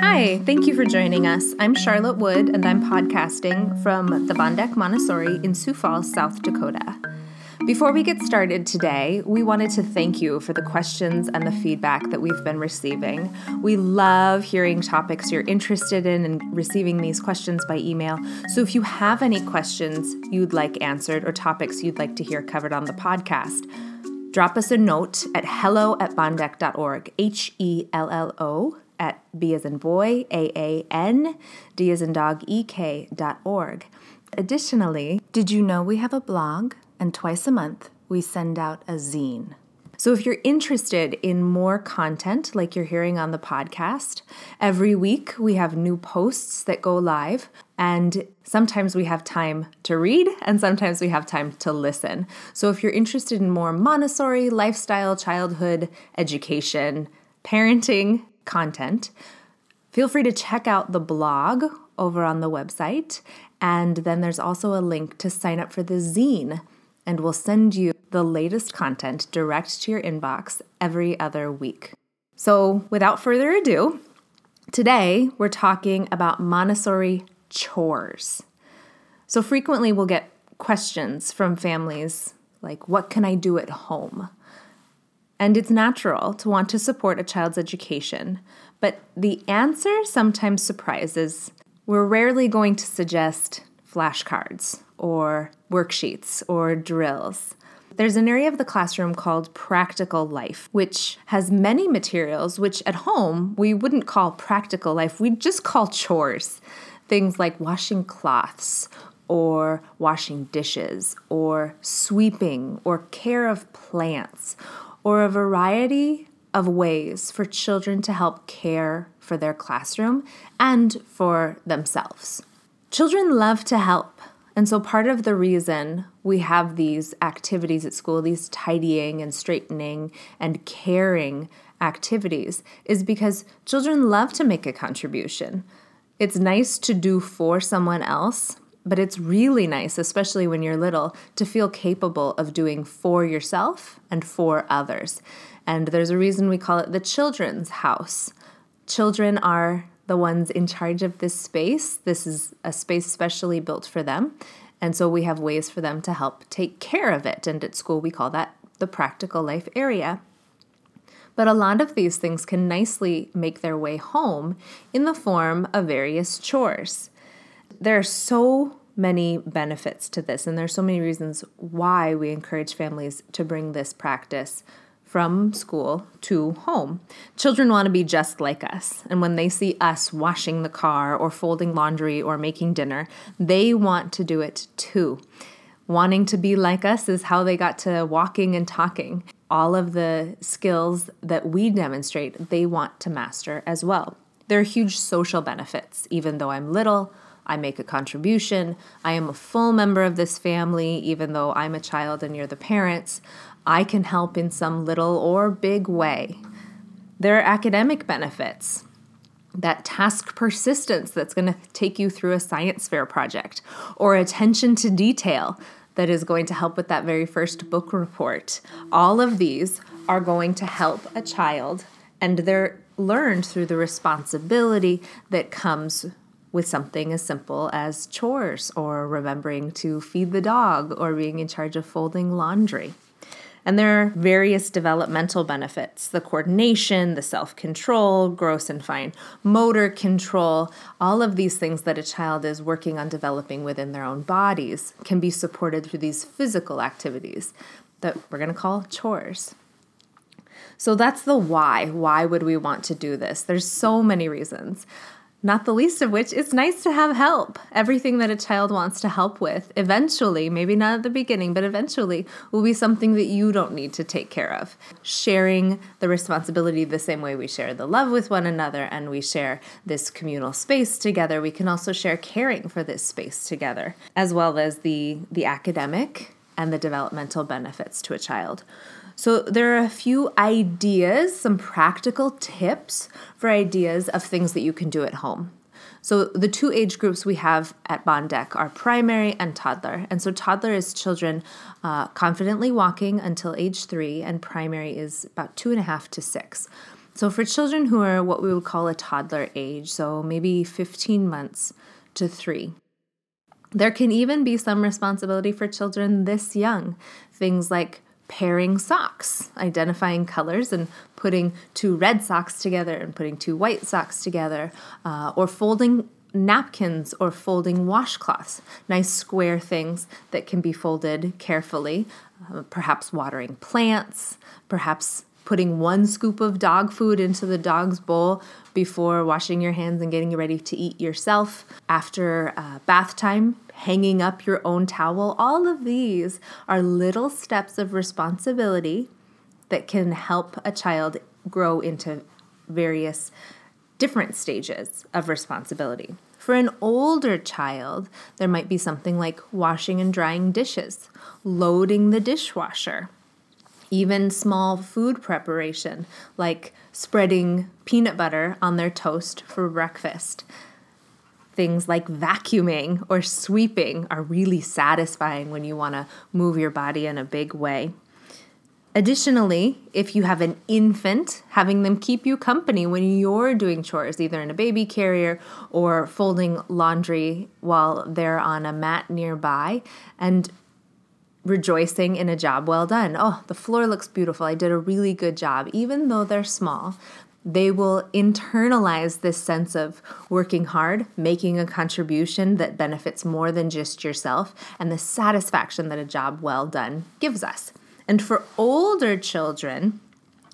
Hi, thank you for joining us. I'm Charlotte Wood, and I'm podcasting from the Baan Dek Montessori in Sioux Falls, South Dakota. Before we get started today, we wanted to thank you for the questions and the feedback that we've been receiving. We love hearing topics you're interested in and receiving these questions by email. So if you have any questions you'd like answered or topics you'd like to hear covered on the podcast, drop us a note at hello at baandek.org, H E L L O at B as in boy, A A N, D as in dog, E K dot org. Additionally, did you know we have a blog? And twice a month, we send out a zine. So, if you're interested in more content like you're hearing on the podcast, every week we have new posts that go live. And sometimes we have time to read, and sometimes we have time to listen. So, if you're interested in more Montessori, lifestyle, childhood, education, parenting content, feel free to check out the blog over on the website. And then there's also a link to sign up for the zine and we'll send you the latest content direct to your inbox every other week. So, without further ado, today we're talking about Montessori chores. So, frequently we'll get questions from families like, What can I do at home? And it's natural to want to support a child's education, but the answer sometimes surprises. We're rarely going to suggest flashcards or worksheets or drills. There's an area of the classroom called practical life, which has many materials which at home we wouldn't call practical life, we'd just call chores. Things like washing cloths or washing dishes or sweeping or care of plants or a variety of ways for children to help care for their classroom and for themselves. Children love to help. And so, part of the reason we have these activities at school, these tidying and straightening and caring activities, is because children love to make a contribution. It's nice to do for someone else, but it's really nice, especially when you're little, to feel capable of doing for yourself and for others. And there's a reason we call it the children's house. Children are the ones in charge of this space. This is a space specially built for them. And so we have ways for them to help take care of it. And at school, we call that the practical life area. But a lot of these things can nicely make their way home in the form of various chores. There are so many benefits to this, and there's so many reasons why we encourage families to bring this practice from school to home. Children want to be just like us. And when they see us washing the car or folding laundry or making dinner, they want to do it too. Wanting to be like us is how they got to walking and talking. All of the skills that we demonstrate, they want to master as well. There are huge social benefits. Even though I'm little, I make a contribution. I am a full member of this family, even though I'm a child and you're the parents. I can help in some little or big way. There are academic benefits. That task persistence that's going to take you through a science fair project, or attention to detail that is going to help with that very first book report. All of these are going to help a child, and they're learned through the responsibility that comes with something as simple as chores or remembering to feed the dog or being in charge of folding laundry. And there are various developmental benefits the coordination, the self control, gross and fine motor control, all of these things that a child is working on developing within their own bodies can be supported through these physical activities that we're going to call chores. So that's the why. Why would we want to do this? There's so many reasons. Not the least of which, it's nice to have help. Everything that a child wants to help with, eventually, maybe not at the beginning, but eventually, will be something that you don't need to take care of. Sharing the responsibility the same way we share the love with one another and we share this communal space together, we can also share caring for this space together, as well as the, the academic and the developmental benefits to a child. So, there are a few ideas, some practical tips for ideas of things that you can do at home. So, the two age groups we have at Baan Dek are primary and toddler. And so, toddler is children uh, confidently walking until age three, and primary is about two and a half to six. So, for children who are what we would call a toddler age, so maybe 15 months to three, there can even be some responsibility for children this young. Things like pairing socks, identifying colors and putting two red socks together and putting two white socks together, uh, or folding napkins or folding washcloths, nice square things that can be folded carefully, uh, perhaps watering plants, perhaps putting one scoop of dog food into the dog's bowl before washing your hands and getting ready to eat yourself. After uh, bath time, hanging up your own towel. All of these are little steps of responsibility that can help a child grow into various different stages of responsibility. For an older child, there might be something like washing and drying dishes, loading the dishwasher, even small food preparation, like spreading peanut butter on their toast for breakfast. Things like vacuuming or sweeping are really satisfying when you want to move your body in a big way. Additionally, if you have an infant, having them keep you company when you're doing chores, either in a baby carrier or folding laundry while they're on a mat nearby, and rejoicing in a job well done. Oh, the floor looks beautiful. I did a really good job. Even though they're small, they will internalize this sense of working hard, making a contribution that benefits more than just yourself, and the satisfaction that a job well done gives us. And for older children,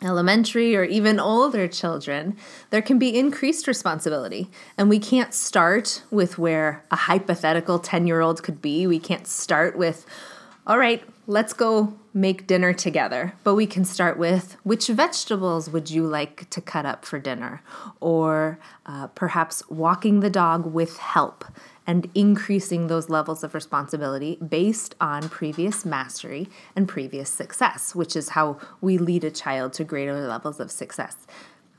elementary or even older children, there can be increased responsibility. And we can't start with where a hypothetical 10 year old could be. We can't start with, all right, let's go make dinner together. But we can start with which vegetables would you like to cut up for dinner? Or uh, perhaps walking the dog with help and increasing those levels of responsibility based on previous mastery and previous success, which is how we lead a child to greater levels of success.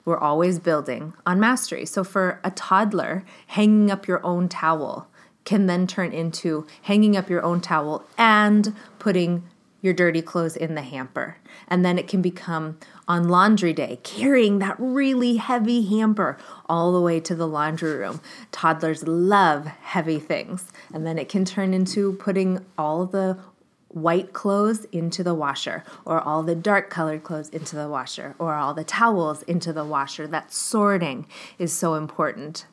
We're always building on mastery. So, for a toddler, hanging up your own towel can then turn into hanging up your own towel and putting your dirty clothes in the hamper. And then it can become on laundry day, carrying that really heavy hamper all the way to the laundry room. Toddlers love heavy things. And then it can turn into putting all the white clothes into the washer, or all the dark colored clothes into the washer, or all the towels into the washer. That sorting is so important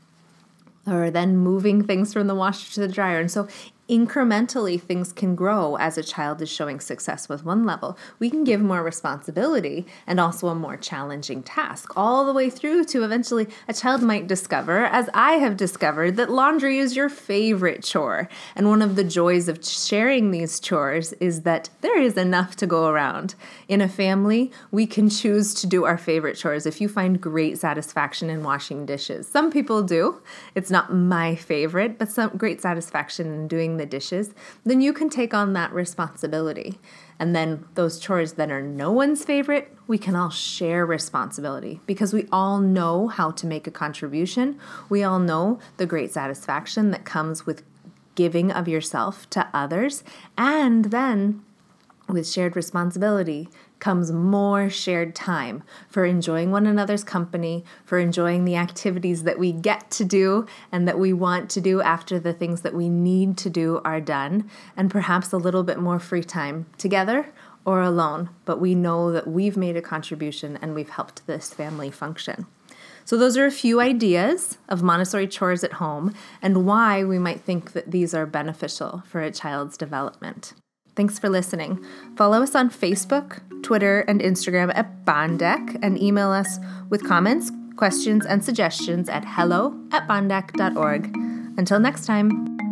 or then moving things from the washer to the dryer. And so incrementally things can grow as a child is showing success with one level. We can give more responsibility and also a more challenging task, all the way through to eventually a child might discover, as I have discovered, that laundry is your favorite chore. And one of the joys of sharing these chores is that there is enough to go around. In a family, we can choose to do our favorite chores if you find great satisfaction in washing dishes. Some people do. It's not my favorite, but some great satisfaction in doing the dishes, then you can take on that responsibility. And then those chores that are no one's favorite, we can all share responsibility because we all know how to make a contribution. We all know the great satisfaction that comes with giving of yourself to others. And then with shared responsibility, comes more shared time for enjoying one another's company, for enjoying the activities that we get to do and that we want to do after the things that we need to do are done, and perhaps a little bit more free time together or alone. But we know that we've made a contribution and we've helped this family function. So, those are a few ideas of Montessori chores at home and why we might think that these are beneficial for a child's development. Thanks for listening. Follow us on Facebook, Twitter, and Instagram at Baandek and email us with comments, questions, and suggestions at hello at baandek.org. Until next time.